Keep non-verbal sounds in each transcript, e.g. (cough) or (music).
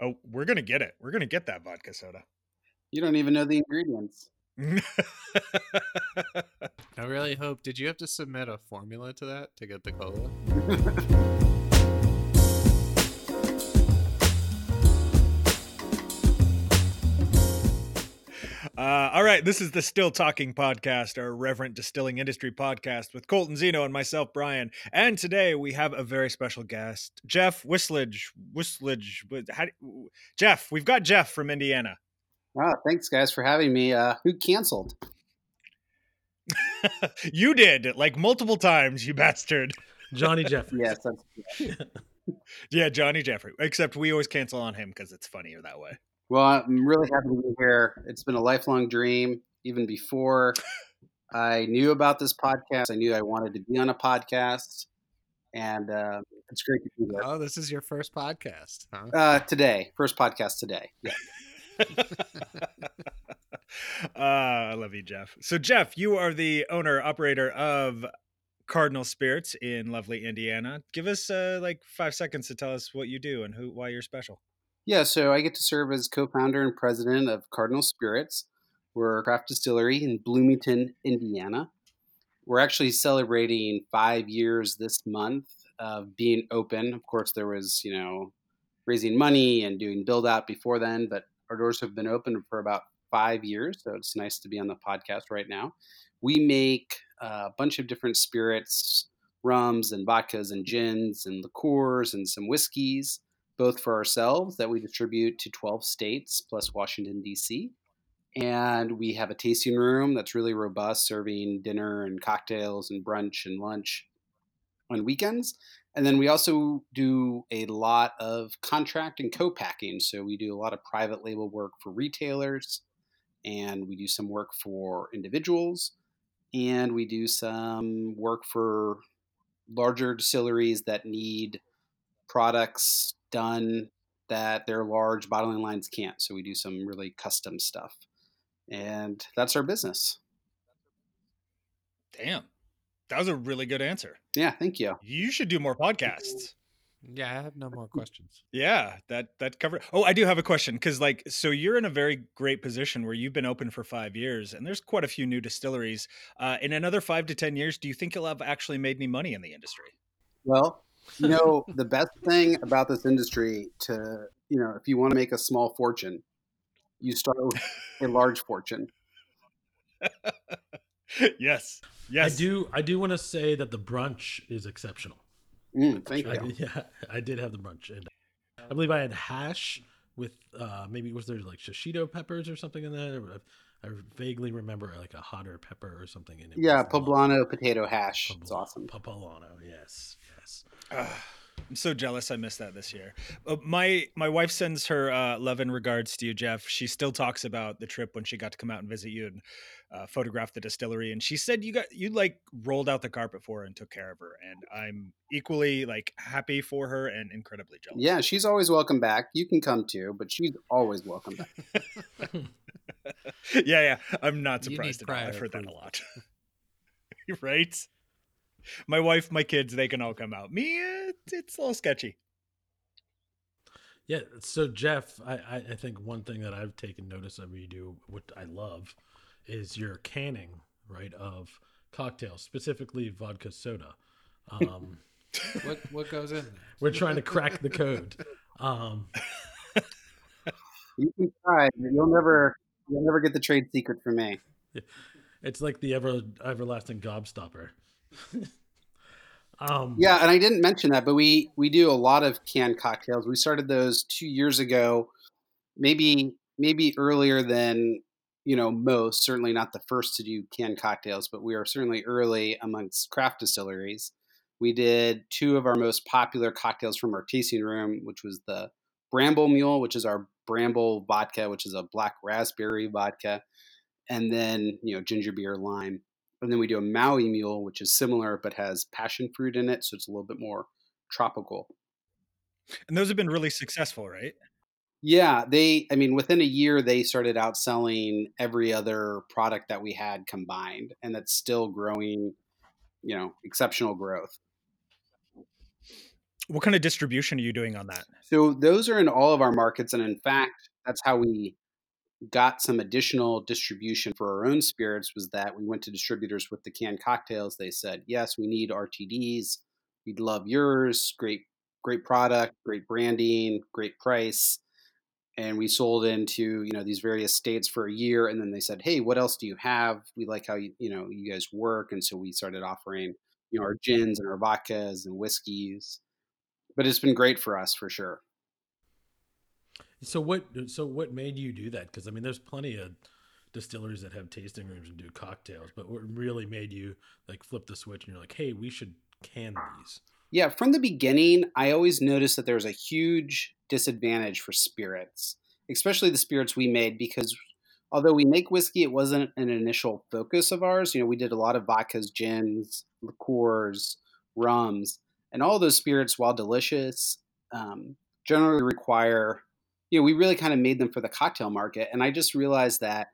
Oh, we're gonna get it. We're gonna get that vodka soda. You don't even know the ingredients. (laughs) I really hope. Did you have to submit a formula to that to get the cola? (laughs) Uh, all right, this is the Still Talking podcast, our reverent distilling industry podcast with Colton Zeno and myself, Brian. And today we have a very special guest, Jeff Whistlage. Whistlage. How, Jeff, we've got Jeff from Indiana. Wow, thanks guys for having me. Uh, who canceled? (laughs) you did, like multiple times, you bastard. Johnny (laughs) Jeffrey. yes, that's (laughs) yeah, Johnny Jeffrey. Except we always cancel on him because it's funnier that way. Well, I'm really happy to be here. It's been a lifelong dream. Even before I knew about this podcast, I knew I wanted to be on a podcast, and uh, it's great to be here. Oh, this is your first podcast, huh? Uh, today, first podcast today. Yeah. uh, (laughs) I love you, Jeff. So, Jeff, you are the owner operator of Cardinal Spirits in lovely Indiana. Give us uh, like five seconds to tell us what you do and who, why you're special. Yeah, so I get to serve as co-founder and president of Cardinal Spirits. We're a craft distillery in Bloomington, Indiana. We're actually celebrating five years this month of being open. Of course, there was you know raising money and doing build out before then, but our doors have been open for about five years, so it's nice to be on the podcast right now. We make a bunch of different spirits, rums and vodkas and gins and liqueurs and some whiskeys both for ourselves that we distribute to 12 states plus Washington, D.C. And we have a tasting room that's really robust, serving dinner and cocktails and brunch and lunch on weekends. And then we also do a lot of contract and co packing. So we do a lot of private label work for retailers, and we do some work for individuals, and we do some work for larger distilleries that need products done that their large bottling lines can't. So we do some really custom stuff. And that's our business. Damn. That was a really good answer. Yeah, thank you. You should do more podcasts. Yeah, I have no more questions. Yeah, that that covered. Oh, I do have a question because, like, so you're in a very great position where you've been open for five years, and there's quite a few new distilleries. Uh, in another five to ten years, do you think you'll have actually made any money in the industry? Well, you know, the best thing about this industry to, you know, if you want to make a small fortune, you start with a large fortune. yes. (laughs) Yes. I do I do want to say that the brunch is exceptional. Mm, thank I, you. (laughs) yeah, I did have the brunch and I believe I had hash with uh maybe was there like shishito peppers or something in there? I vaguely remember like a hotter pepper or something in it. Yeah, poblano potato hash. Poblano, it's awesome. Poblano, yes. Uh, I'm so jealous. I missed that this year. Uh, my my wife sends her uh, love and regards to you, Jeff. She still talks about the trip when she got to come out and visit you and uh, photograph the distillery. And she said you got you like rolled out the carpet for her and took care of her. And I'm equally like happy for her and incredibly jealous. Yeah, she's always welcome back. You can come too, but she's always welcome back. (laughs) yeah, yeah. I'm not surprised at all. I've heard that a lot. (laughs) right? My wife, my kids, they can all come out. Me, it's, it's a little sketchy. Yeah. So Jeff, I, I think one thing that I've taken notice of you do, which I love, is your canning, right, of cocktails, specifically vodka soda. Um, (laughs) what what goes in? There? We're trying to crack the code. Um, you can try, you'll never you'll never get the trade secret from me. (laughs) It's like the ever everlasting gobstopper. (laughs) Um, yeah, and I didn't mention that, but we we do a lot of canned cocktails. We started those two years ago, maybe maybe earlier than you know most. Certainly not the first to do canned cocktails, but we are certainly early amongst craft distilleries. We did two of our most popular cocktails from our tasting room, which was the Bramble Mule, which is our Bramble vodka, which is a black raspberry vodka, and then you know ginger beer lime and then we do a Maui Mule, which is similar but has passion fruit in it, so it's a little bit more tropical. And those have been really successful, right? Yeah, they. I mean, within a year, they started outselling every other product that we had combined, and that's still growing. You know, exceptional growth. What kind of distribution are you doing on that? So those are in all of our markets, and in fact, that's how we got some additional distribution for our own spirits. Was that we went to distributors with the canned cocktails? They said, "Yes, we need RTDs. We'd love yours. Great, great product, great branding, great price." And we sold into you know these various states for a year, and then they said, "Hey, what else do you have? We like how you you know you guys work," and so we started offering you know our gins and our vodkas and whiskeys but it's been great for us for sure. So what? So what made you do that? Because I mean, there's plenty of distilleries that have tasting rooms and do cocktails, but what really made you like flip the switch and you're like, hey, we should can these? Yeah, from the beginning, I always noticed that there was a huge disadvantage for spirits, especially the spirits we made, because although we make whiskey, it wasn't an initial focus of ours. You know, we did a lot of vodkas, gins, liqueurs, rums, and all those spirits, while delicious, um, generally require, you know, we really kind of made them for the cocktail market. And I just realized that,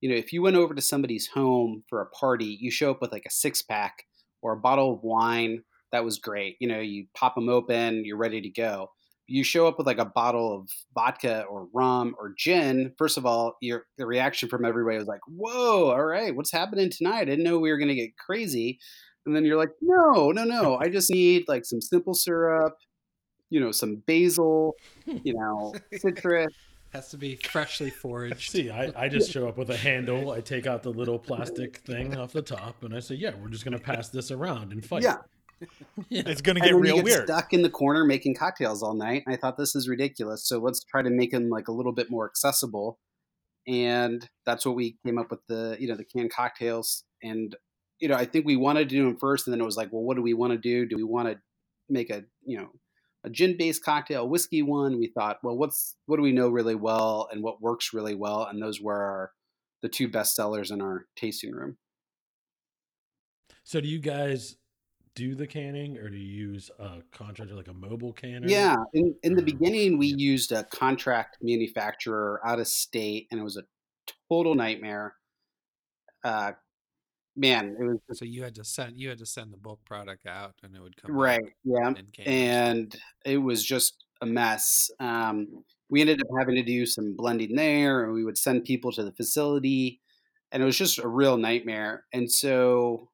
you know, if you went over to somebody's home for a party, you show up with like a six pack or a bottle of wine, that was great. You know, you pop them open, you're ready to go. You show up with like a bottle of vodka or rum or gin. First of all, your the reaction from everybody was like, "Whoa, all right, what's happening tonight? I didn't know we were going to get crazy." And then you're like, no, no, no. I just need like some simple syrup, you know, some basil, you know, (laughs) citrus. Has to be freshly foraged. See, I, I just show up with a handle. I take out the little plastic thing off the top, and I say, "Yeah, we're just gonna pass this around and fight." Yeah, (laughs) yeah. it's gonna get real get weird. Stuck in the corner making cocktails all night. I thought this is ridiculous. So let's try to make them like a little bit more accessible, and that's what we came up with the you know the canned cocktails. And you know, I think we wanted to do them first, and then it was like, well, what do we want to do? Do we want to make a, you know, a gin-based cocktail, a whiskey one? We thought, well, what's what do we know really well, and what works really well, and those were our the two best sellers in our tasting room. So, do you guys do the canning, or do you use a contractor like a mobile canner? Yeah, in in the beginning, we used a contract manufacturer out of state, and it was a total nightmare. Uh, man, it was so you had to send you had to send the bulk product out, and it would come right. Yeah, and it was just a mess. Um, we ended up having to do some blending there, and we would send people to the facility, and it was just a real nightmare. And so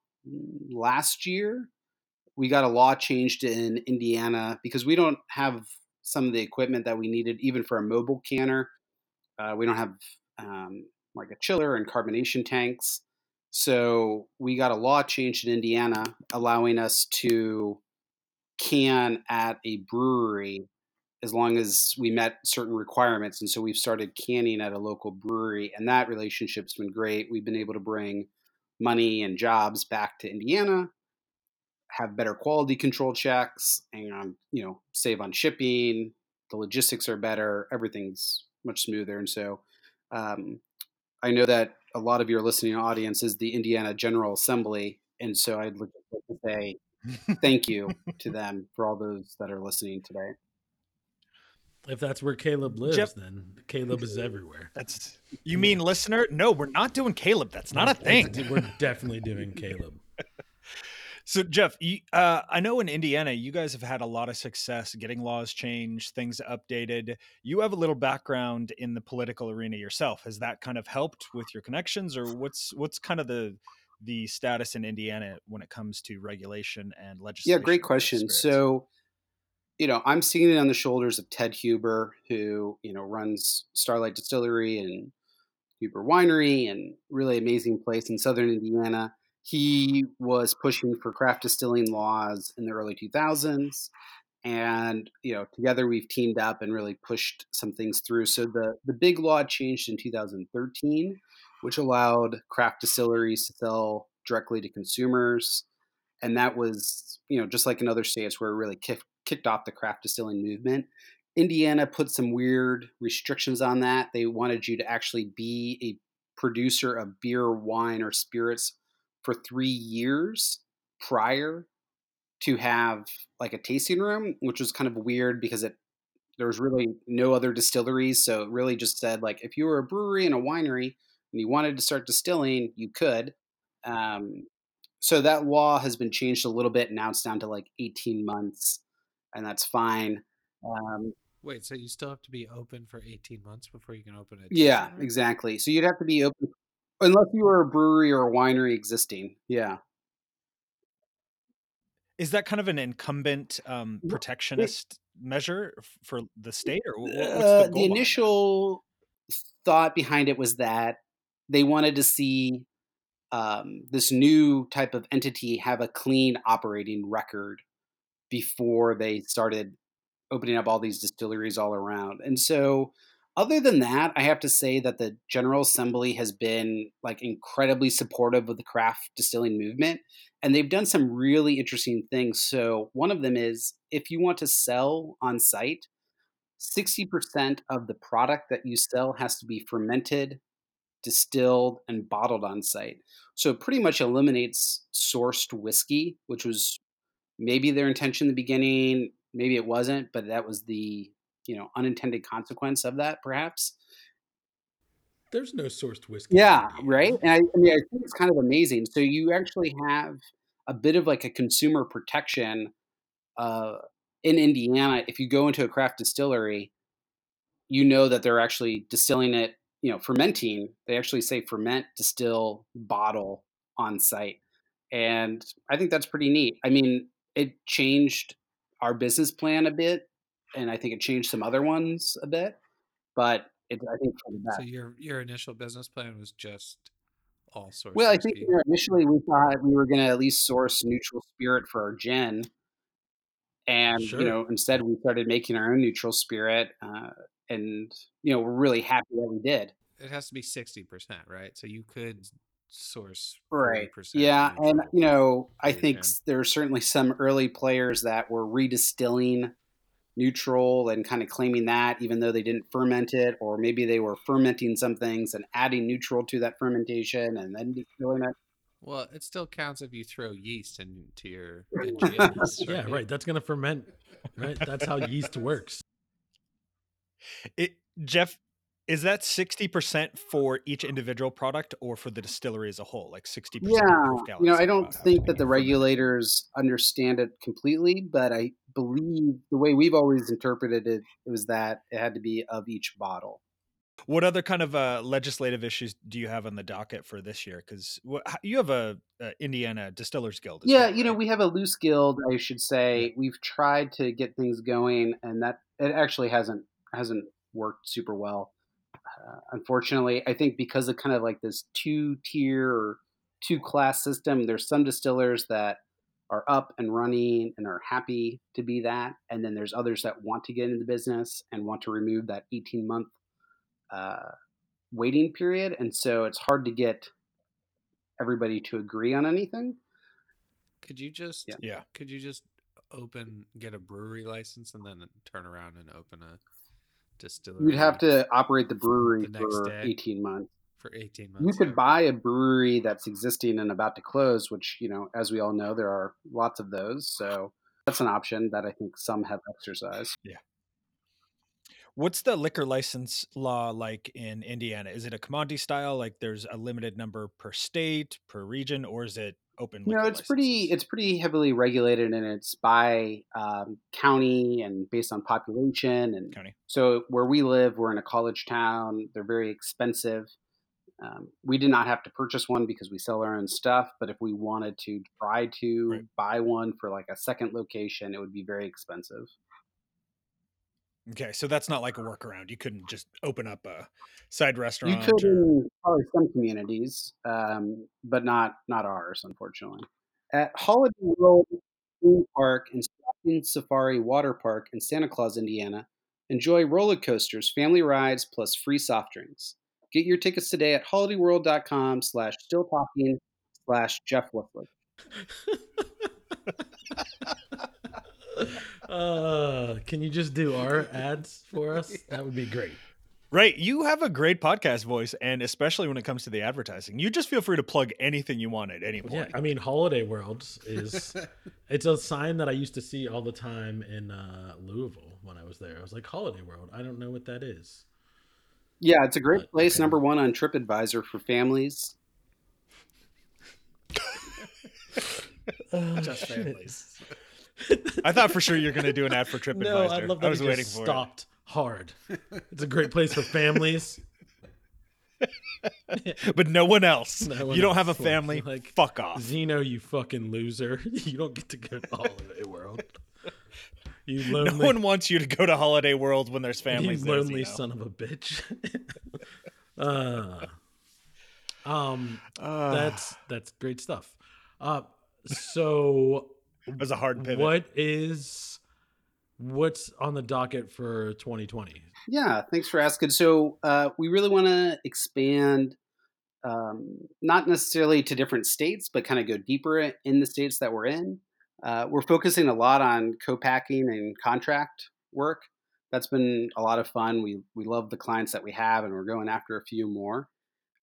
last year, we got a law changed in Indiana because we don't have some of the equipment that we needed, even for a mobile canner. Uh, we don't have um, like a chiller and carbonation tanks. So we got a law changed in Indiana allowing us to can at a brewery as long as we met certain requirements. And so we've started canning at a local brewery, and that relationship's been great. We've been able to bring money and jobs back to Indiana, have better quality control checks, and you know save on shipping. The logistics are better. Everything's much smoother, and so um, I know that a lot of your listening audience is the Indiana General Assembly, and so I'd like to say thank you to (laughs) them for all those that are listening today. If that's where Caleb lives, Jeff, then Caleb is everywhere. That's (laughs) you mean listener? No, we're not doing Caleb. That's not a thing. We're definitely doing Caleb. So, Jeff, you, uh, I know in Indiana, you guys have had a lot of success getting laws changed, things updated. You have a little background in the political arena yourself. Has that kind of helped with your connections, or what's what's kind of the the status in Indiana when it comes to regulation and legislation? Yeah, great question. So, you know, I'm seeing it on the shoulders of Ted Huber, who you know runs Starlight Distillery and Huber Winery, and really amazing place in Southern Indiana he was pushing for craft distilling laws in the early 2000s and you know together we've teamed up and really pushed some things through. So the the big law changed in 2013 which allowed craft distilleries to sell directly to consumers and that was you know just like in other states where it really kicked, kicked off the craft distilling movement. Indiana put some weird restrictions on that. They wanted you to actually be a producer of beer wine or spirits for three years prior to have like a tasting room, which was kind of weird because it there was really no other distilleries. So it really just said like if you were a brewery and a winery and you wanted to start distilling, you could. Um, so that law has been changed a little bit. Now it's down to like 18 months. and that's fine. Um, Wait, so you still have to be open for 18 months before you can open it? yeah, exactly. So you'd have to be open unless you were a brewery or a winery existing. Yeah. Is that kind of an incumbent um, Well, it- protectionist measure for the state, or wh- what's Uh, the, the goal behind that? initial thought behind it was that they wanted to see um, this new type of entity have a clean operating record before they started opening up all these distilleries all around. And so, other than that, I have to say that the General Assembly has been like incredibly supportive of the craft distilling movement, and they've done some really interesting things. So, one of them is if you want to sell on site, 60% of the product that you sell has to be fermented, distilled, and bottled on site. So it pretty much eliminates sourced whiskey, which was maybe their intention in the beginning, maybe it wasn't, but that was the you know unintended consequence of that, perhaps. There's no sourced whiskey. Yeah, right. And I, I mean, I think it's kind of amazing. So you actually have a bit of like a consumer protection uh, in Indiana. If you go into a craft distillery, you know that they're actually distilling it, you know, fermenting. They actually say ferment, distill, bottle on site. And I think that's pretty neat. I mean, it changed our business plan a bit, and I think it changed some other ones a bit, but it, I think. So your your initial business plan was just all source Well, I think you know, initially we thought we were going to at least source neutral spirit for our gin, and Sure. you know, instead we started making our own neutral spirit, uh, and you know, we're really happy that we did. It has to be 60%, right? So you could source Right. 40% Yeah, and you know, I think there are certainly some early players that were redistilling neutral and kind of claiming that, even though they didn't ferment it, or maybe they were fermenting some things and adding neutral to that fermentation and then distilling it. Well, it still counts if you throw yeast into your NGLs, (laughs) Yeah, right. That's gonna ferment. Right. That's how yeast works. It, Jeff, is that sixty percent for each individual product, or for the distillery as a whole? Like sixty percent. Yeah, you know, I don't think that the regulators understand it completely, but I believe the way we've always interpreted it, it was that it had to be of each bottle. What other kind of uh, legislative issues do you have on the docket for this year? Because you have a, a Indiana Distillers Guild. Yeah, well, you know, right? we have a loose guild, I should say. We've tried to get things going, and that it actually hasn't hasn't worked super well. Uh, unfortunately, I think because of kind of like this two tier or two class system, there's some distillers that are up and running and are happy to be that, and then there's others that want to get into the business and want to remove that 18 month uh, waiting period, and so it's hard to get everybody to agree on anything. Could you just Yeah. Yeah. could you just open get a brewery license and then turn around and open a distillery? You'd have to operate the brewery The for day. 18 months. for 18 months. You could buy a brewery that's existing and about to close, which, you know, as we all know, there are lots of those. So that's an option that I think some have exercised. What's the liquor license law like in Indiana? Is it a commodity style? Like there's a limited number per state, per region, or is it open? No, it's pretty it's pretty heavily regulated and it's by um, county and based on population and county. So where we live, we're in a college town. They're very expensive. Um, we did not have to purchase one because we sell our own stuff. But if we wanted to try to Right. buy one for like a second location, it would be very expensive. Okay, so that's not like a workaround. You couldn't just open up a side restaurant. You could or, in probably some communities, um, but not not ours, unfortunately. At Holiday World Theme Park and Stocking Safari Water Park in Santa Claus, Indiana, enjoy roller coasters, family rides, plus free soft drinks. Get your tickets today at holidayworld.com slash still talking slash Jeff. (laughs) uh, can you just do our ads for us? That would be great. Right, you have a great podcast voice, and especially when it comes to the advertising, you just feel free to plug anything you want at any point. Yeah, I mean, Holiday Worlds is (laughs) it's a sign that I used to see all the time in uh, Louisville when I was there. I was like, Holiday World. I don't know what that is. Yeah, it's a great But- place. okay. Number one on TripAdvisor for families. (laughs) Oh, Just families. (laughs) I thought for sure you're going to do an ad for TripAdvisor. (laughs) No, I love that I was waiting for stopped hard. It's a great place for families. (laughs) but no one else. No one you don't have a family. Like, Fuck off. Zeno, you fucking loser. You don't get to go to Holiday World. You No one wants you to go to Holiday World when there's you families there. lonely Zeno. son of a bitch. uh, um, Ah, that's that's great stuff. Uh, so it was a hard pivot. what is what's on the docket for 2020? Yeah, thanks for asking. So uh, we really want to expand, um, not necessarily to different states, but kind of go deeper in the states that we're in. Uh, we're focusing a lot on co-packing and contract work. That's been a lot of fun. We we love the clients that we have, and we're going after a few more.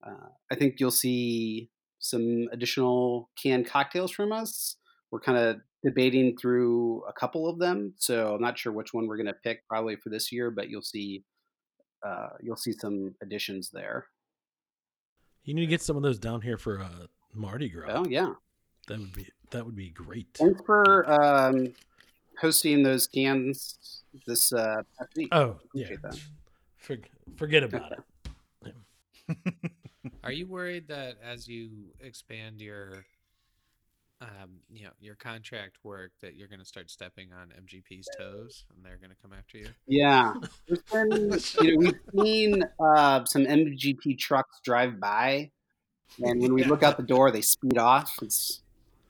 Uh, I think you'll see some additional canned cocktails from us. We're kind of debating through a couple of them, so I'm not sure which one we're going to pick probably for this year, but you'll see uh, you'll see some additions there. You need to get some of those down here for uh, Mardi Gras. Oh yeah, That would be that would be great. thanks for um, hosting those cans this uh, past week. Oh yeah, Appreciate that. For, forget about it. (laughs) Are you worried that as you expand your, um, you know, your contract work, that you're going to start stepping on MGP's toes and they're going to come after you? Yeah, there's been (laughs) you know we've seen uh, some MGP trucks drive by, and when we look out the door, they speed off. It's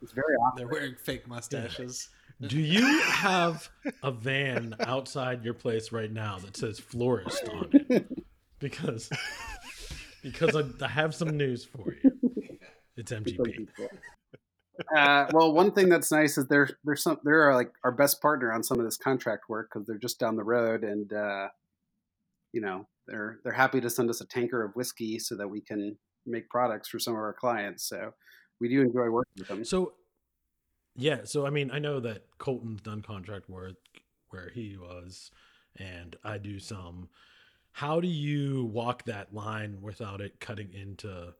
it's very awesome. They're wearing fake mustaches. Do you have a van outside your place right now that says florist on it? Because because I, I have some news for you. It's MGP. Uh, well, one thing that's nice is they're they're some they're like our best partner on some of this contract work because they're just down the road, and uh, you know they're they're happy to send us a tanker of whiskey so that we can make products for some of our clients. So we do enjoy working with them. So yeah, so I mean, I know that Colton's done contract work where he was, and I do some. How do you walk that line without it cutting into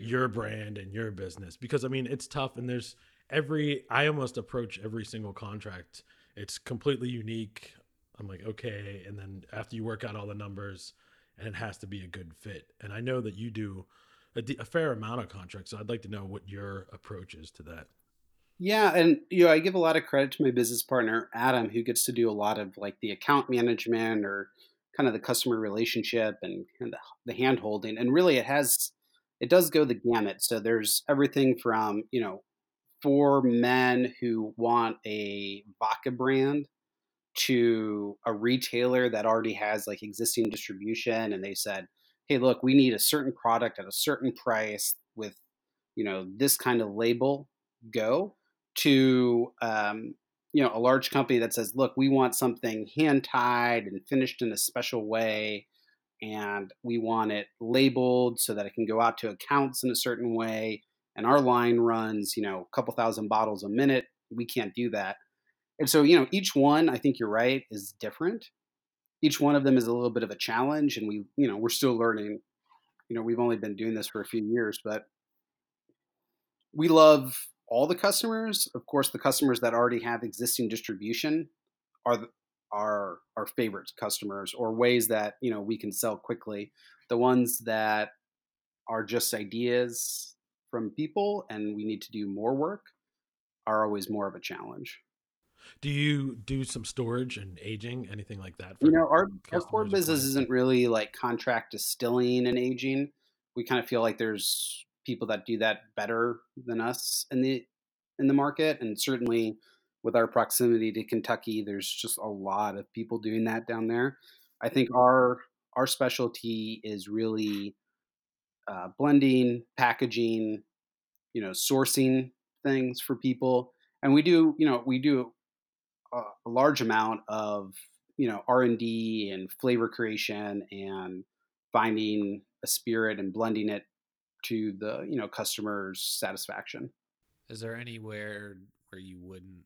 your brand and your business? Because I mean, it's tough, and there's every. I almost approach every single contract. It's completely unique. I'm like, okay, and then after you work out all the numbers, and it has to be a good fit. And I know that you do a fair amount of contracts, so I'd like to know what your approach is to that. Yeah, and you know, I give a lot of credit to my business partner Adam, who gets to do a lot of like the account management or kind of the customer relationship and, and the, the hand holding. And really, it has it does go the gamut. So there's everything from you know for men who want a vodka brand to a retailer that already has like existing distribution, and they said, "Hey, look, we need a certain product at a certain price with you know this kind of label." Go to um, you know a large company that says look we want something hand tied and finished in a special way and we want it labeled so that it can go out to accounts in a certain way and our line runs you know a couple thousand bottles a minute. We can't do that. And so you know each one i think you're right is different. Each one of them is a little bit of a challenge and we you know we're still learning. You know we've only been doing this for a few years but we love all the customers. Of course, the customers that already have existing distribution are the, are our favorite customers, or ways that you know we can sell quickly. The ones that are just ideas from people, and we need to do more work, are always more of a challenge. Do you do some storage and aging, anything like that? You know, our our core business isn't really like contract distilling and aging. We kind of feel like there's people that do that better than us in the in the market, and certainly with our proximity to Kentucky, there's just a lot of people doing that down there. I think our our specialty is really uh, blending, packaging, you know, sourcing things for people, and we do, you know, we do a, a large amount of you know R and D and flavor creation and finding a spirit and blending it to the you know customer's satisfaction. Is there anywhere where you wouldn't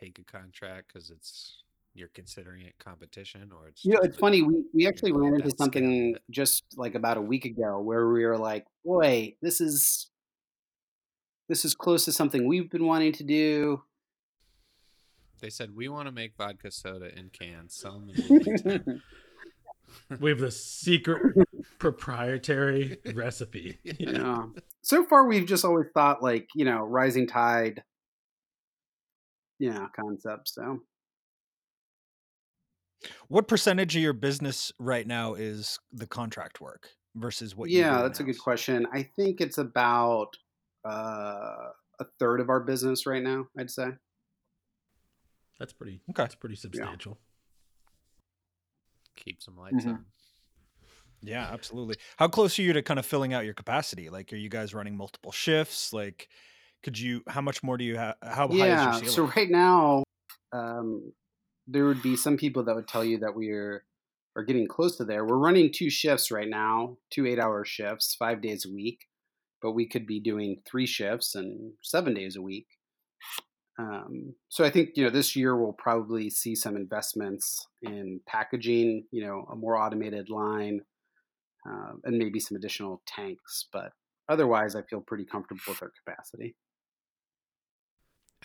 take a contract because it's you're considering it competition, or it's You know, it's funny. We we actually ran into something with just like about a week ago where we were like, "Boy, this is this is close to something we've been wanting to do." They said we want to make vodka soda in cans. Sell them. (laughs) We have the secret proprietary recipe. (laughs) yeah. So far, we've just always thought like you know, rising tide, yeah, concept. So What percentage of your business right now is the contract work versus what? yeah, do that's a good question. I think it's about uh, a third of our business right now. I'd say. That's pretty. Okay. That's pretty substantial. Keep some lights Mhm. on. Yeah, absolutely. How close are you to kind of filling out your capacity? Like, are you guys running multiple shifts? Like, could you? How much more do you have? How high yeah. is your ceiling? So right now, um, there would be some people that would tell you that we're are getting close to there. We're running two shifts right now, two eight-hour shifts, five days a week, but we could be doing three shifts and seven days a week. Um, so I think you know this year we'll probably see some investments in packaging, you know, a more automated line, uh, and maybe some additional tanks. But otherwise, I feel pretty comfortable with our capacity.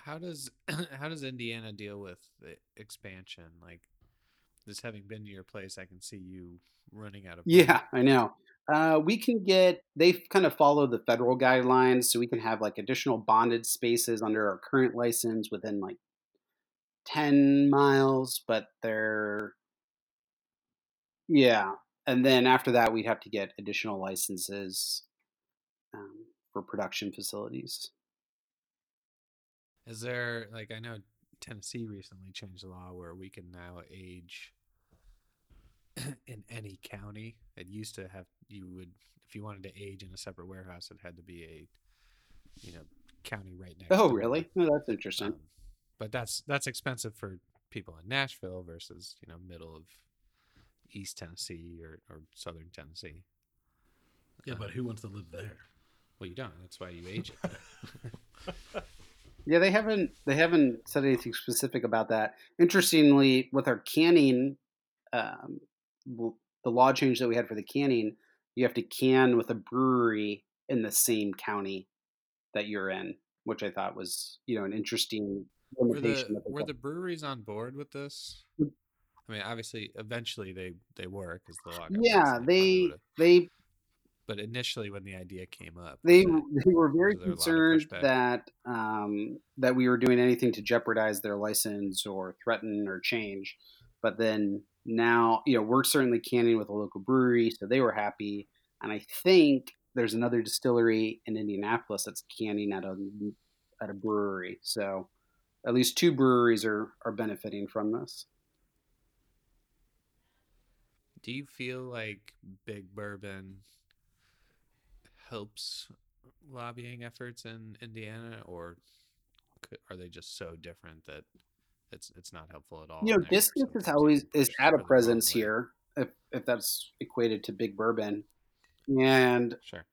How does (clears throat) how does Indiana deal with the expansion? Like just having been to your place, I can see you running out of. Yeah, I know. Uh, we can get they kind of follow the federal guidelines, so we can have like additional bonded spaces under our current license within like ten miles, but they're yeah. And then after that, we'd have to get additional licenses um, for production facilities. Is there like I know Tennessee recently changed the law where we can now age (clears throat) in any county. It used to have you would if you wanted to age in a separate warehouse, it had to be a you know county right next. Oh, door. really? No, that's interesting. Um, but that's that's expensive for people in Nashville versus you know middle of East Tennessee or, or Southern Tennessee. Yeah, Um, but who wants to live there? well, you don't. That's why you age (laughs) it. (laughs) Yeah, they haven't they haven't said anything specific about that. Interestingly, with our canning, um, the law change that we had for the canning, you have to can with a brewery in the same county that you're in, which I thought was you know an interesting were the were the breweries on board with this? Mm. I mean, obviously, eventually they they were because the law. Yeah, they they But initially, when the idea came up, they they were very was there a lot of concerned that um, that we were doing anything to jeopardize their license or threaten or change. But then now, you know, we're certainly canning with a local brewery, so they were happy. And I think there's another distillery in Indianapolis that's canning at a at a brewery. So at least two breweries are are benefiting from this. Do you feel like Big Bourbon helps lobbying efforts in Indiana, or could, are they just so different that it's it's not helpful at all? You know, distance is always is pushed had a for the wrong presence way? here, if if that's equated to big bourbon. And Sure.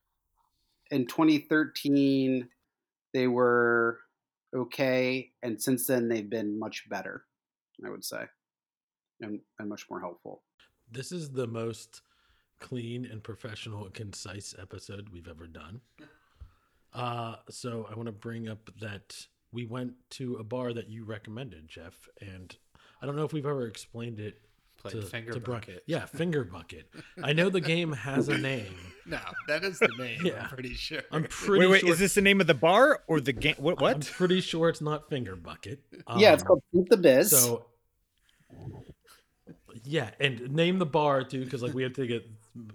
in 2013 they were okay and since then they've been much better i would say and, and much more helpful This is the most clean and professional and concise episode we've ever done. Uh, so I want to bring up that we went to a bar that you recommended, Jeff, and I don't know if we've ever explained it Played to, Finger to Brian. Bucket. Yeah, Finger Bucket. I know the game has a name. (laughs) No, that is the name. Yeah. I'm pretty sure. I'm pretty Wait, wait. sure. Is this the name of the bar or the game? What? I'm pretty sure it's not Finger Bucket. yeah it's Um, called Beat the biz So, yeah, and name the bar too, because like we have to get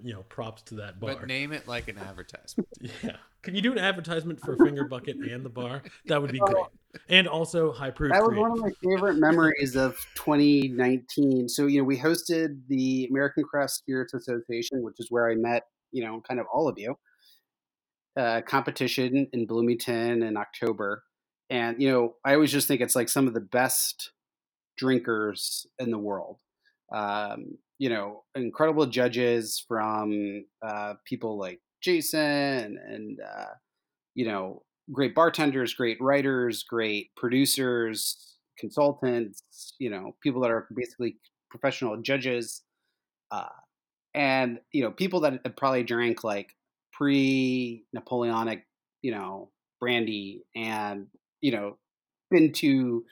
you know props to that bar. but name it like an advertisement. (laughs) Yeah. Can you do an advertisement for Finger Bucket and the bar? That would be great. And also High Proof that was Creative. one of my favorite memories of 2019 so you know we hosted the american craft spirits association which is where i met you know kind of all of you uh, competition in bloomington in october and you know i always just think it's like some of the best drinkers in the world um, you know incredible judges from uh, people like jason and uh, you know great bartenders, great writers, great producers, consultants, you know, people that are basically professional judges, uh, and you know, people that probably drank like pre-Napoleonic, you know, brandy, and you know, been to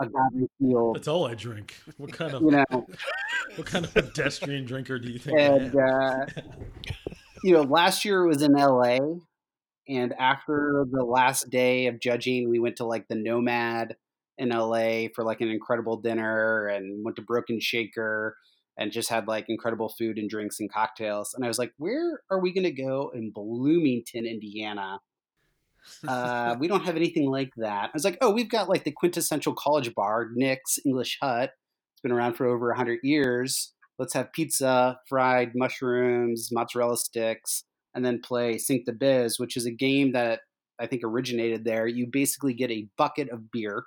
agave field. That's all I drink. What kind of You know, (laughs) what kind of pedestrian drinker do you think? And uh, you know, last year it was in LA, and after the last day of judging, we went to like the Nomad in LA for like an incredible dinner, and went to Broken Shaker, and just had like incredible food and drinks and cocktails. And I was like, where are we going to go in Bloomington, Indiana? Uh, we don't have anything like that. I was like, oh, we've got like the quintessential college bar, Nick's English Hut. It's been around for over 100 years. Let's have pizza, fried mushrooms, mozzarella sticks, and then play Sink the Biz, which is a game that I think originated there. You basically get a bucket of beer.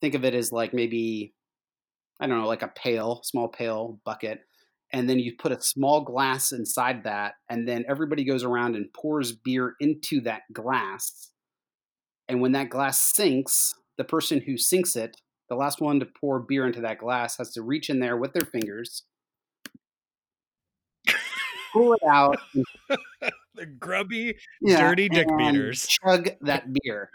Think of it as like maybe, I don't know, like a pail, small pail bucket. And then you put a small glass inside that, and then everybody goes around and pours beer into that glass. And when that glass sinks, the person who sinks it, the last one to pour beer into that glass, has to reach in there with their fingers, pull it out, (laughs) the grubby, Yeah, dirty dick and beaters. Chug that beer.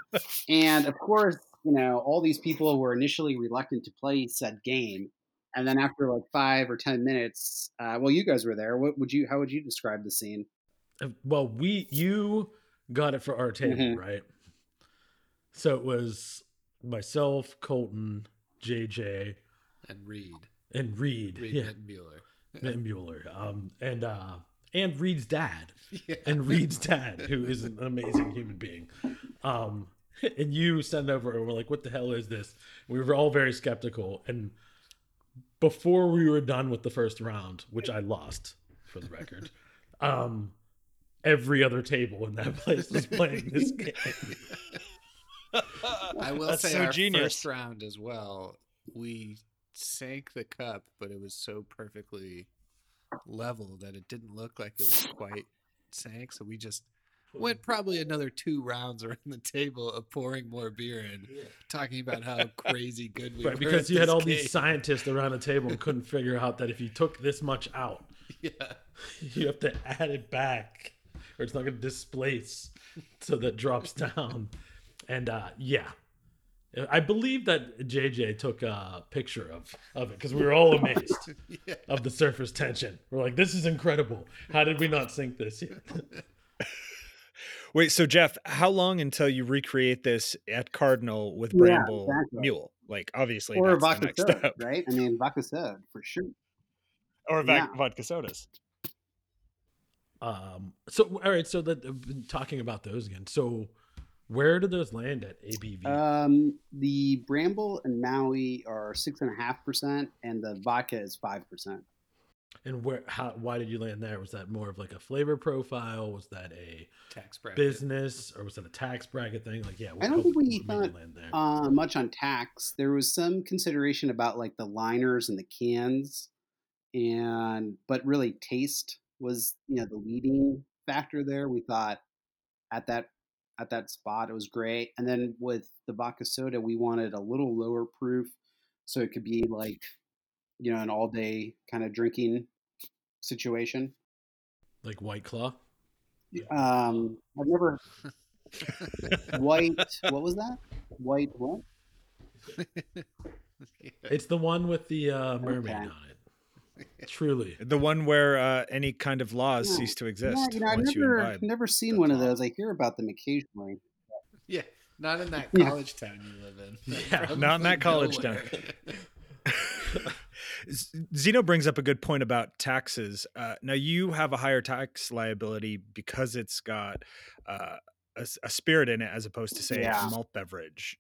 and of course, you know, all these people were initially reluctant to play said game. And then after like five or ten minutes, uh, well, you guys were there. What would you? How would you describe the scene? Uh, Well, we you got it for our table, Mhm. right? So it was myself, Colton, JJ, and Reed. and Reed. Reed yeah, Mueller. and Mueller. Um, and uh, and Reed's dad, (laughs) Yeah. and Reed's dad, who is an amazing human being. Um, (laughs) and you send over, and we're like, "What the hell is this?" We were all very skeptical, and before we were done with the first round, which I lost for the record, (laughs) um, every other table in that place was playing this game. (laughs) (laughs) I will That's say so our genius. first round as well. We sank the cup, but it was so perfectly level that it didn't look like it was quite sank. So we just went probably another two rounds around the table of pouring more beer in, talking about how (laughs) crazy good we Right, were. because you had all game. these scientists around the table and couldn't (laughs) figure out that if you took this much out, (laughs) Yeah. you have to add it back or it's not going to displace so that drops down and uh yeah i believe that jj took a picture of of it because we were all amazed yeah. of the surface tension we're like this is incredible how did we not sink this yet Wait, so Jeff, how long until you recreate this at Cardinal with Yeah, Bramble exactly. Mule? Like, obviously, Or that's the vodka next soda, step. right? I mean, vodka soda for sure. Or Yeah. vac- vodka sodas. um so all right so that I've been talking about those again so where do those land at abv Um, the Bramble and Maui are six and a half percent, and the vodka is five percent. And where how why did you land there? Was that more of like a flavor profile? Was that a Tax bracket. business? Or was that a tax bracket thing? Like yeah I don't think we thought, Uh, much on tax. There was some consideration about like the liners and the cans, and but really taste was you know the leading factor there. We thought at that at that spot it was great, and then with the vodka soda, we wanted a little lower proof, so it could be like you know an all day kind of drinking situation. like white claw Um, I've never white. What was that? White what? (laughs) It's the one with the uh, mermaid Okay. on it. Truly. The one where uh, any kind of laws Yeah. cease to exist Yeah, you know, I've once you never never seen the one of those. I hear about them occasionally. Yeah, not in that Yeah. college town you live in. (laughs) Yeah, not in that (laughs) college nowhere. (laughs) Z- Zeno brings up a good point about taxes. Uh, now you have a higher tax liability because it's got uh, a, s- a spirit in it, as opposed to say Yeah. a malt beverage.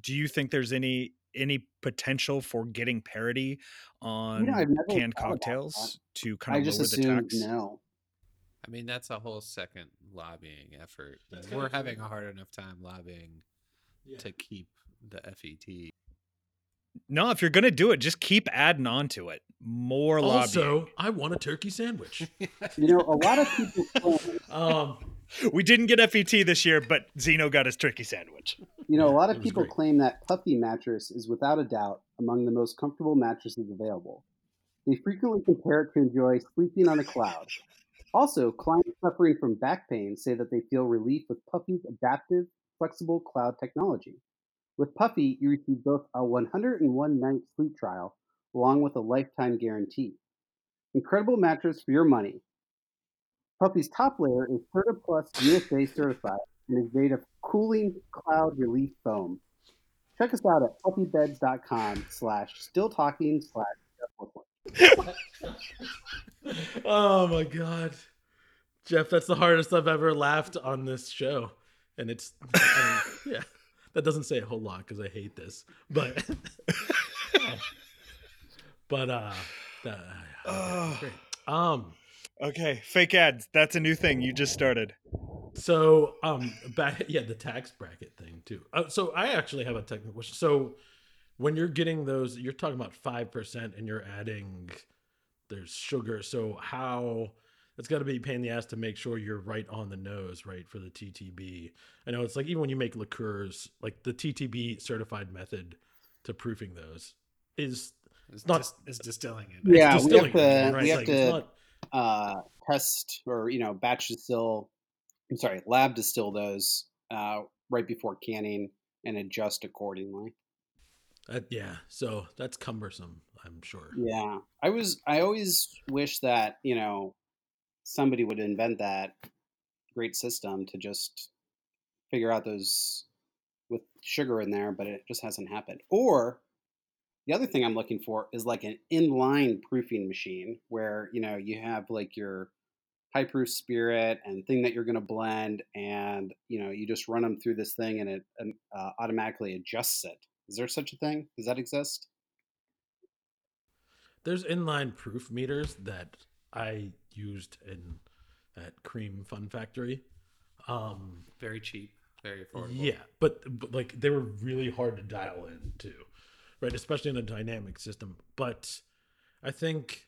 Do you think there's any any potential for getting parity on I've never canned cocktails to kind I of just lower the tax? no. I mean, that's a whole second lobbying effort. That's We're having a hard enough time lobbying to keep the FET. No, if you're gonna do it, just keep adding on to it. More lobbying. Also, I want a turkey sandwich. (laughs) You know, a lot of people. (laughs) Um, We didn't get FET this year, but Zeno got his turkey sandwich. You know, a lot of people great. claim that Puffy mattress is without a doubt among the most comfortable mattresses available. They frequently compare it to enjoy sleeping on a cloud. Also, clients suffering from back pain say that they feel relief with Puffy's adaptive, flexible cloud technology. With Puffy, you receive both a 101 night sleep trial along with a lifetime guarantee. Incredible mattress for your money. Puffy's top layer is Certa Plus USA certified and is made of cooling cloud relief foam. Check us out at puffybeds.com slash still talking slash (laughs) oh my god, Jeff, that's the hardest I've ever laughed on this show, and it's I mean, yeah, that doesn't say a whole lot because I hate this, but (laughs) but uh, uh great. Um, Okay, fake ads. That's a new thing you just started. so um, back (laughs) yeah, the tax bracket thing too. Uh, so I actually have a technical question. So when you're getting those, you're talking about five percent, and you're adding there's sugar. So how it's got to be a pain in the ass to make sure you're right on the nose, right for the TTB. I know it's like even when you make liqueurs, like the TTB certified method to proofing those is It's not- dis- it's distilling it. Yeah, it's we have distilling, to- right? we have Like, to- not- uh, test or you know batch distill. I'm sorry, lab distill those uh, right before canning and adjust accordingly. uh, yeah, so that's cumbersome. I'm sure. Yeah, I was. I always wish that you know somebody would invent that great system to just figure out those with sugar in there, but it just hasn't happened. Or the other thing I'm looking for is like an inline proofing machine where you know you have like your high proof spirit and thing that you're going to blend, and you know you just run them through this thing and it uh, automatically adjusts it. Is there such a thing? Does that exist? There's inline proof meters that I used in at Cream Fun Factory. Um, Very cheap, very affordable. Yeah, but, but like they were really hard to dial in too, right? Especially in a dynamic system. But I think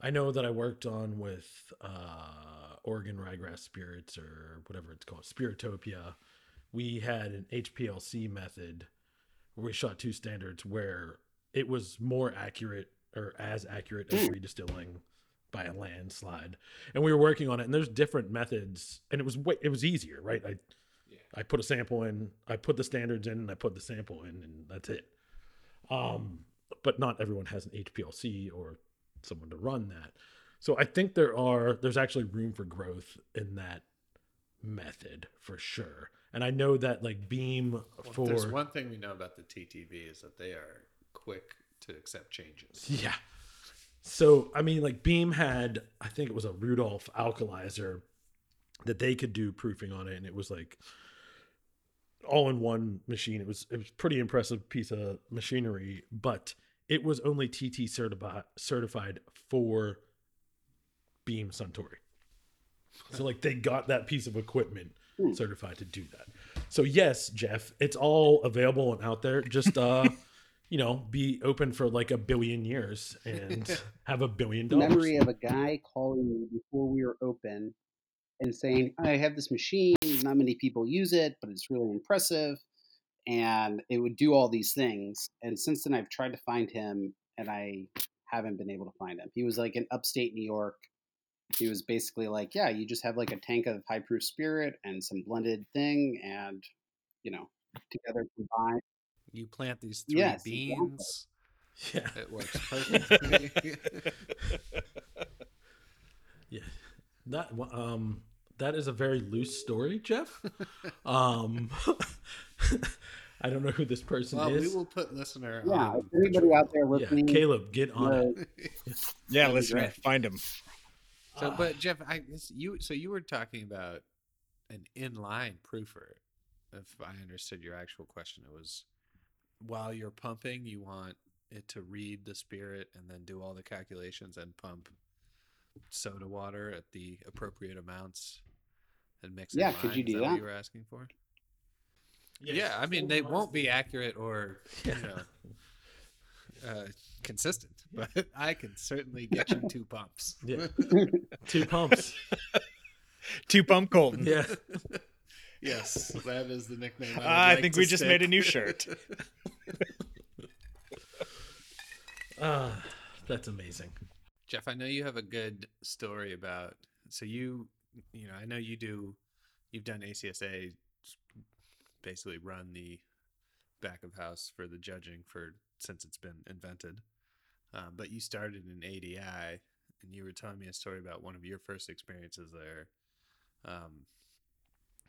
I know that I worked on with uh, Oregon Ryegrass Spirits or whatever it's called, Spiritopia. We had an HPLC method where we shot two standards where it was more accurate or as accurate as redistilling by a landslide and we were working on it and there's different methods and it was way, it was easier right i I put a sample in, I put the standards in, and I put the sample in, and that's it. Um, but not everyone has an HPLC or someone to run that. So I think there are there's actually room for growth in that method for sure. And I know that like Beam Well, for There's one thing we know about the TTB is that they are quick to accept changes. Yeah. So I mean, like Beam had, I think it was a Rudolph Alcolyzer that they could do proofing on it, and it was like all in one machine. It was it was pretty impressive piece of machinery, but it was only TT certified certified for Beam Suntory. So like they got that piece of equipment Hmm. certified to do that. So yes, Jeff, it's all available and out there. Just uh (laughs) you know, be open for like a billion years and (laughs) have a billion dollars. memory of a guy calling me before we were open and saying, I have this machine, not many people use it, but it's really impressive. And it would do all these things. And since then, I've tried to find him and I haven't been able to find him. He was like in upstate New York. He was basically like, Yeah, you just have like a tank of high proof spirit and some blended thing, and, you know, together combined. You plant these three Yes, exactly. beans, Yeah. it works perfectly. (laughs) Yeah. That um that is a very loose story, Jeff. (laughs) um (laughs) I don't know who this person well, we will put listener Yeah, on. if anybody out there listening, yeah, Caleb, get on it. Yeah, That'd listener, find him. So, but Jeff, I you so you were talking about an inline proofer. If I understood your actual question, it was while you're pumping, you want it to read the spirit and then do all the calculations and pump soda water at the appropriate amounts and mix. Yeah, could line. you Is do What that? you were asking for? Yes. Yeah, I mean they won't be accurate or (laughs) you know uh, consistent, (laughs) but I can certainly get you two pumps. Yeah. (laughs) Two pumps. Two pump Colton. Yeah. Yes, that is the nickname. would I like think to we just made a new shirt. (laughs) Ah, that's amazing. Jeff, I know you have a good story about. So you, you know, I know you do. You've done ACSA, basically run the back of house for the judging for since it's been invented. Um, but you started in ADI, and you were telling me a story about one of your first experiences there, um,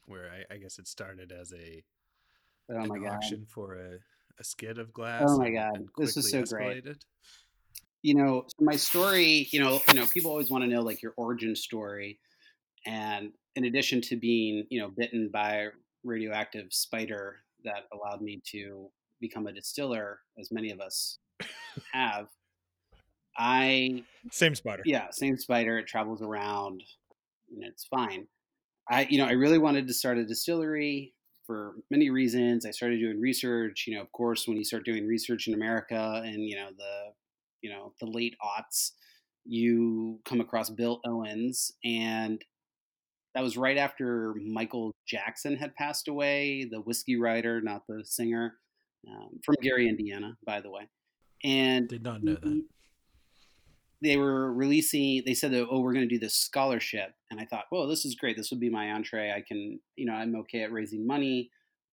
where I, I guess it started as a Oh an my god. auction for a, a skid of oh glass. Oh my God. This is so great. you know so my story you know you know people always want to know like your origin story and in addition to being you know bitten by radioactive spider that allowed me to become a distiller as many of us have i Same spider. yeah same spider it travels around and it's fine i you know i really wanted to start a distillery for many reasons i started doing research you know of course when you start doing research in america and you know the you know the late aughts you come across bill owens and that was right after michael jackson had passed away the whiskey writer not the singer um, from gary indiana by the way and Did not know that. They were releasing they said that oh we're going to do this scholarship. And i thought well this is great. This would be my entree. I can you know i'm okay at raising money.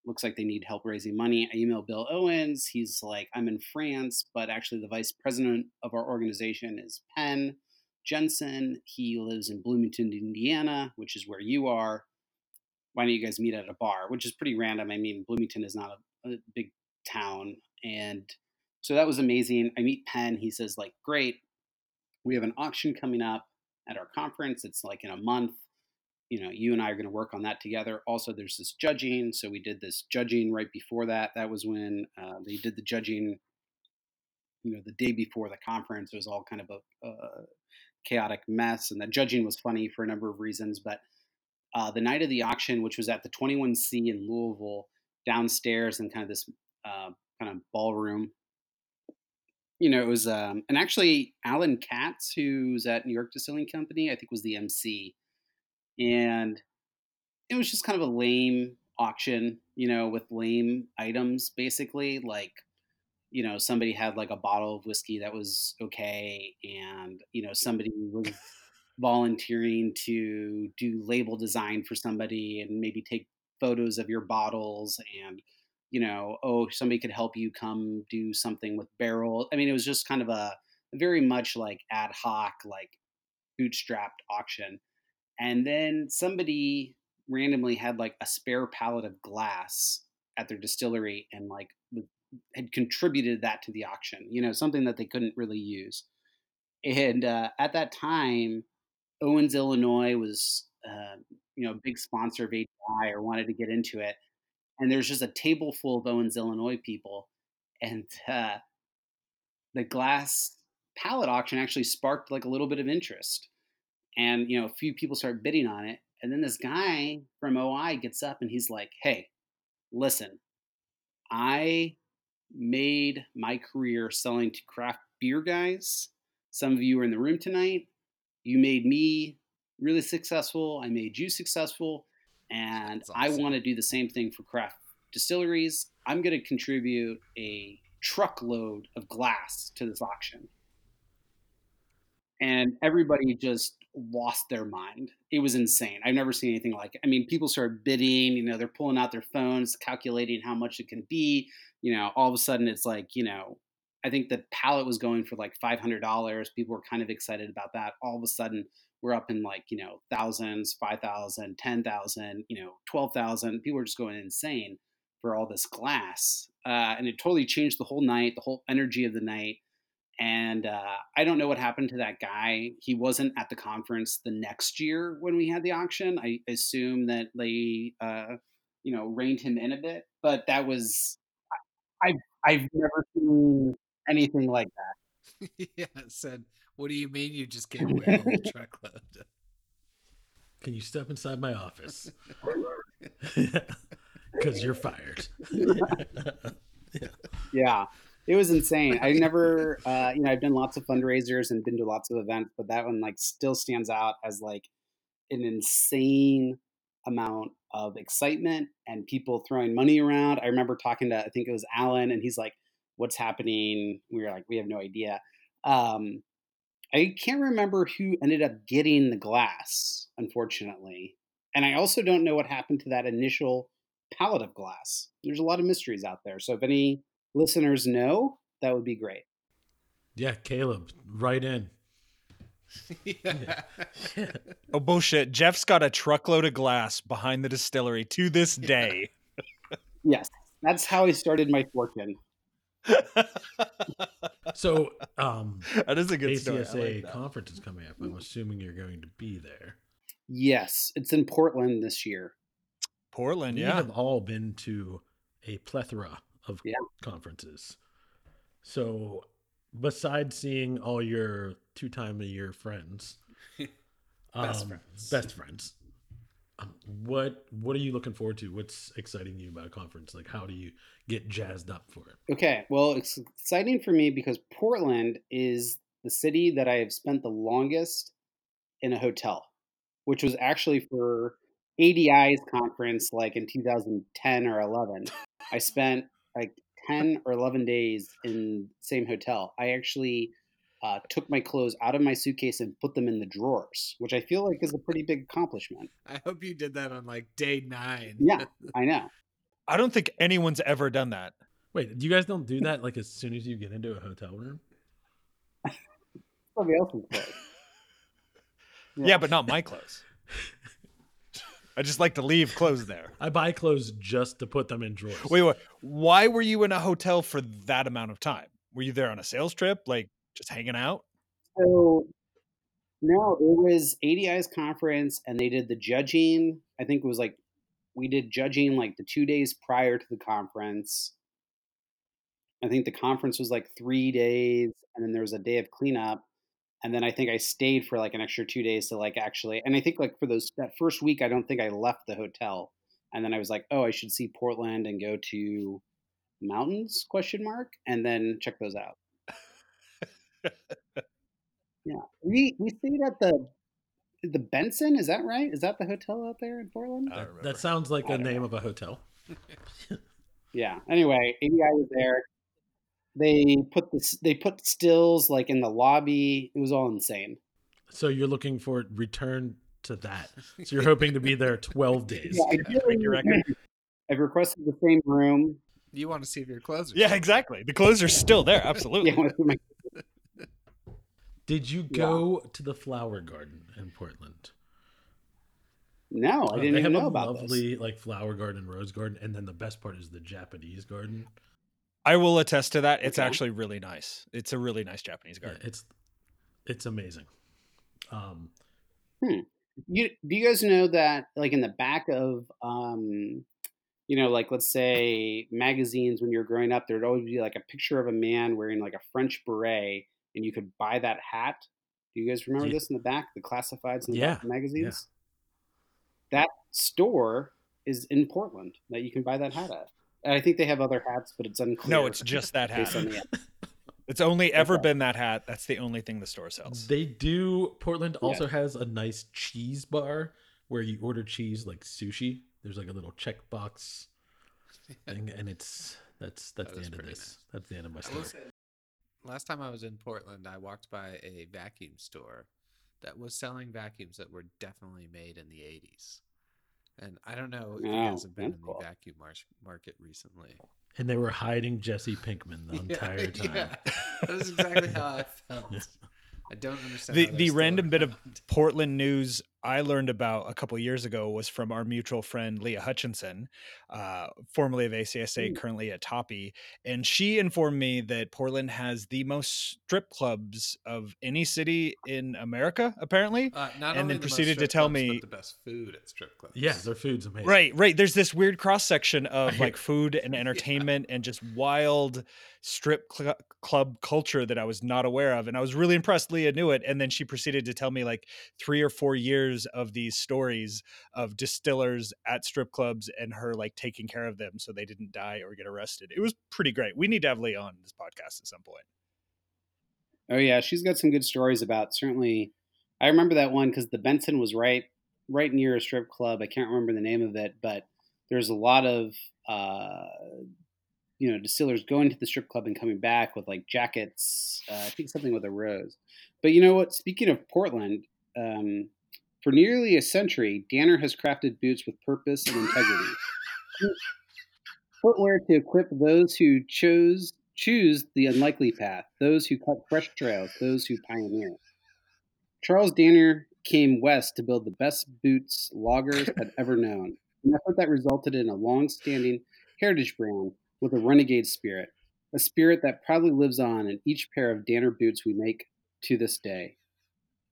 Looks like they need help raising money. I email bill owens. He's like i'm in france but actually the vice president of our organization is penn jensen. He lives in bloomington indiana which is where you are. Why don't you guys meet at a bar? Which is pretty random. I mean bloomington is not a, a big town. And so that was amazing. I meet penn. He says like great we have an auction coming up at our conference. It's like in a month. You know, you and I are going to work on that together. Also, there's this judging. So we did this judging right before that. That was when uh, they did the judging. You know, the day before the conference, it was all kind of a, a chaotic mess, and the judging was funny for a number of reasons. But uh, the night of the auction, which was at the 21C in Louisville, downstairs in kind of this uh, kind of ballroom you know, it was, um, and actually Allen Katz, who's at New York Distilling Company, I think was the MC. And it was just kind of a lame auction, you know, with lame items, basically. Like, you know, somebody had like a bottle of whiskey that was okay. And, you know, somebody was volunteering to do label design for somebody and maybe take photos of your bottles and, you know, oh, somebody could help you come do something with barrel. I mean, it was just kind of a very much like ad hoc, like bootstrapped auction. And then somebody randomly had like a spare pallet of glass at their distillery and like had contributed that to the auction, you know, something that they couldn't really use. And uh, at that time, Owens-Illinois was, uh, you know, a big sponsor of ADI or wanted to get into it and there's just a table full of Owens-Illinois people, and uh, the glass pallet auction actually sparked like a little bit of interest, and you know a few people start bidding on it, and then this guy from OI gets up and he's like, "Hey, listen, I made my career selling to craft beer guys. Some of you are in the room tonight. You made me really successful. I made you successful and That's I want to do the same thing for craft distilleries. I'm going to contribute a truckload of glass to this auction. And everybody just lost their mind. It was insane. I've never seen anything like it. I mean, people started bidding, you know, they're pulling out their phones, calculating how much it can be. You know, all of a sudden it's like, you know, I think the pallet was going for like $500. People were kind of excited about that. All of a sudden, we're up in like, you know, thousands, 5,000, 10,000, you know, 12,000. People were just going insane for all this glass. Uh, and it totally changed the whole night, the whole energy of the night. And uh, I don't know what happened to that guy. He wasn't at the conference the next year when we had the auction. I assume that they, uh, you know, reined him in a bit. But that was, I've, I've never seen anything like that. (laughs) yeah, said, "What do you mean you just gave away a whole (laughs) truckload?" Can you step inside my office? (laughs) Because you're fired. Yeah, it was insane. I never, uh, you know, I've done lots of fundraisers and been to lots of events, but that one like still stands out as like an insane amount of excitement and people throwing money around. I remember talking to, I think it was Allen, and he's like, "What's happening?" We were like, "We have no idea." Um, I can't remember who ended up getting the glass, unfortunately, and I also don't know what happened to that initial palette of glass. There's a lot of mysteries out there. So if any listeners know, that would be great. Yeah, Caleb, right in. (laughs) yeah. (laughs) Oh bullshit! Jeff's got a truckload of glass behind the distillery to this day. Yes, that's how I started my fortune. (laughs) So, um, that is a good story. I ACSA like that. conference is coming up. I'm assuming you're going to be there. Yes, it's in Portland this year. Portland, we yeah. We have all been to a plethora of Yeah. conferences. So, besides seeing all your two time a year friends, (laughs) Best um, friends. best friends, what what are you looking forward to? What's exciting you about a conference? Like, how do you get jazzed up for it? Okay, well, it's exciting for me because Portland is the city that I have spent the longest in a hotel, which was actually for ADI's conference like in 2010 or 11. I spent like 10 or 11 days in same hotel. I actually uh, took my clothes out of my suitcase and put them in the drawers, which I feel like is a pretty big accomplishment. I hope you did that on like day nine. Yeah, (laughs) I know. I don't think anyone's ever done that. Wait, do you guys don't do that like as soon as you get into a hotel room? Somebody else's clothes. (laughs) Yeah, but not my clothes. (laughs) I just like to leave clothes there. I buy clothes just to put them in drawers. Wait, wait. Why were you in a hotel for that amount of time? Were you there on a sales trip, like just hanging out? So no, it was ADI's conference, and they did the judging. I think it was like we did judging like the two days prior to the conference. I think the conference was like three days, and then there was a day of cleanup, and then I think I stayed for like an extra two days to like actually. And I think like for those that first week, I don't think I left the hotel, and then I was like, oh, I should see Portland and go to mountains question mark, and then check those out. Yeah, we we stayed at the the Benson. Is that right? Is that the hotel out there in Portland? That, that sounds like I a don't name know. of a hotel. Yeah. Anyway, ADI was there. They put this. They put stills like in the lobby. It was all insane. So you're looking for return to that. So you're hoping to be there 12 days. Yeah, (laughs) ideally, your record. I've requested the same room. You want to see if your clothes are Yeah, still- exactly. The clothes are still there. (laughs) Absolutely. Yeah, I wanna see my- Did you go to the flower garden in Portland? no, I Uh, didn't they even have know a about this. lovely like flower garden, rose garden, and then the best part is the Japanese garden. I will attest to that. It's Okay. actually really nice. It's a really nice Japanese Yeah, garden. it's it's amazing. Um, You do you guys know that like in the back of um you know like let's say magazines when you're growing up there'd always be like a picture of a man wearing like a French beret and you could buy that hat. Do you guys remember Ye- this in the back, the classifieds in the Yeah, back of magazines? That store is in Portland that you can buy that hat at. And I think they have other hats, but it's unclear. No, it's just that hat. on the (laughs) It's only ever Okay. been that hat. That's the only thing the store sells. they do. Portland also has a nice cheese bar where you order cheese like sushi. There's like a little checkbox (laughs) thing, and it's that's that's That the end of this. nice. That's the end of my I will story. Say, last time I was in Portland, I walked by a vacuum store that was selling vacuums that were definitely made in the 80s. And I don't know if you guys have been in the vacuum mar- market recently. And they were hiding Jesse Pinkman the (laughs) Yeah, entire (laughs) time. yeah. That is exactly how I (laughs) felt. I don't understand. the the random bit of. Portland news I learned about a couple years ago was from our mutual friend Leah Hutchinson, uh, formerly of ACSA, Ooh. currently at Toppy, and she informed me that Portland has the most strip clubs of any city in America, apparently. Uh, not and only then the most proceeded to tell clubs, me- the best food at strip clubs. Yeah, their food's amazing. Right, right. There's this weird cross section of like (laughs) food and (laughs) entertainment and just wild strip cl- club culture that I was not aware of. And I was really impressed Leah knew it. And then she proceeded to tell me like three or four years of these stories of distillers at strip clubs and her like taking care of them so they didn't die or get arrested. It was pretty great. We need to have Leah on this podcast at some point. Oh yeah, she's got some good stories about. Certainly, I remember that one because the Benson was right, right near a strip club. I can't remember the name of it, but there's a lot of, uh, you know, distillers going to the strip club and coming back with like jackets. Uh, I think something with a rose. But you know what? Speaking of Portland, um, for nearly a century, Danner has crafted boots with purpose and integrity. Footwear to equip those who chose choose the unlikely path, those who cut fresh trails, those who pioneer. Charles Danner came west to build the best boots loggers had ever known, an effort that resulted in a long-standing heritage brand with a renegade spirit, a spirit that proudly lives on in each pair of Danner boots we make to this day.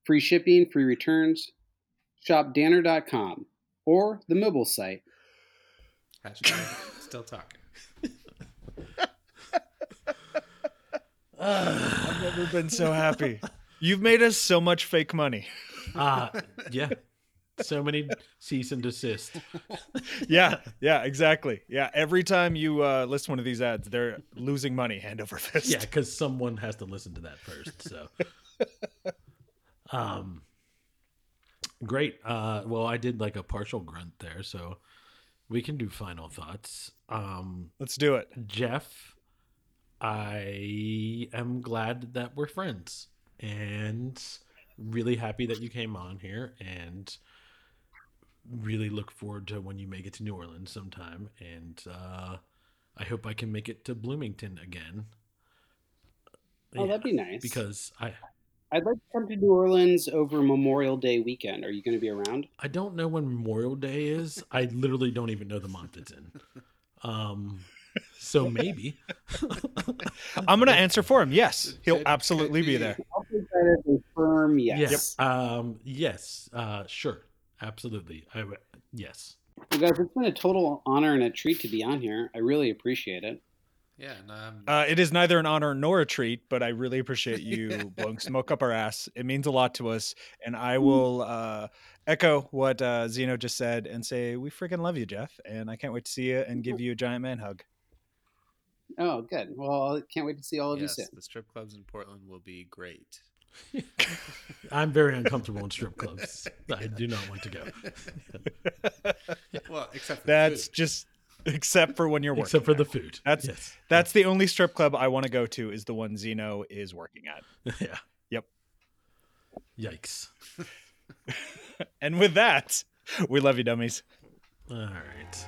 Free shipping, free returns. Shop Danner.com or the mobile site. Hashtag (laughs) still talking. I've never been so happy. (laughs) You've made us so much fake money. Ah, yeah. So many cease and desist. (laughs) Yeah, yeah, exactly. Yeah, every time you uh, list one of these ads, they're losing money hand over fist. Yeah, because someone has to listen to that first. So, um, great. Uh, well, I did like a partial grunt there, so we can do final thoughts. Um, Let's do it. Jeff, I am glad that we're friends and really happy that you came on here and really look forward to when you make it to New Orleans sometime. And uh, I hope I can make it to Bloomington again. Oh, that'd be nice. Because I I'd like to come to New Orleans over Memorial Day weekend. Are you going to be around? I don't know when Memorial Day is. I literally don't even know the month it's in. Um, so maybe. (laughs) I'm gonna answer for him. Yes, he'll absolutely be be. there. I'll take that as a firm yes. Yep. Um, yes. Uh, sure. Absolutely. I w- yes. Well, guys, it's been a total honor and a treat to be on here. I really appreciate it. Yeah, and um, Uh, it is neither an honor nor a treat, but I really appreciate you (laughs) blowing smoke up our ass. It means a lot to us, and I will uh, echo what uh, Zeno just said and say we freaking love you, Jeff, and I can't wait to see you and give you a giant man hug. Oh, good. Well, I can't wait to see all of yes, you soon. the strip clubs in Portland will be great. (laughs) I'm very uncomfortable in strip clubs. (laughs) I do not want to go, Well, except for That's food. just except for when you're working. except for there. the food. That's- yes. That's the only strip club I want to go to is the one Zeno is working at. (laughs) yeah. Yep. Yikes. (laughs) And with that, we love you, dummies. All right.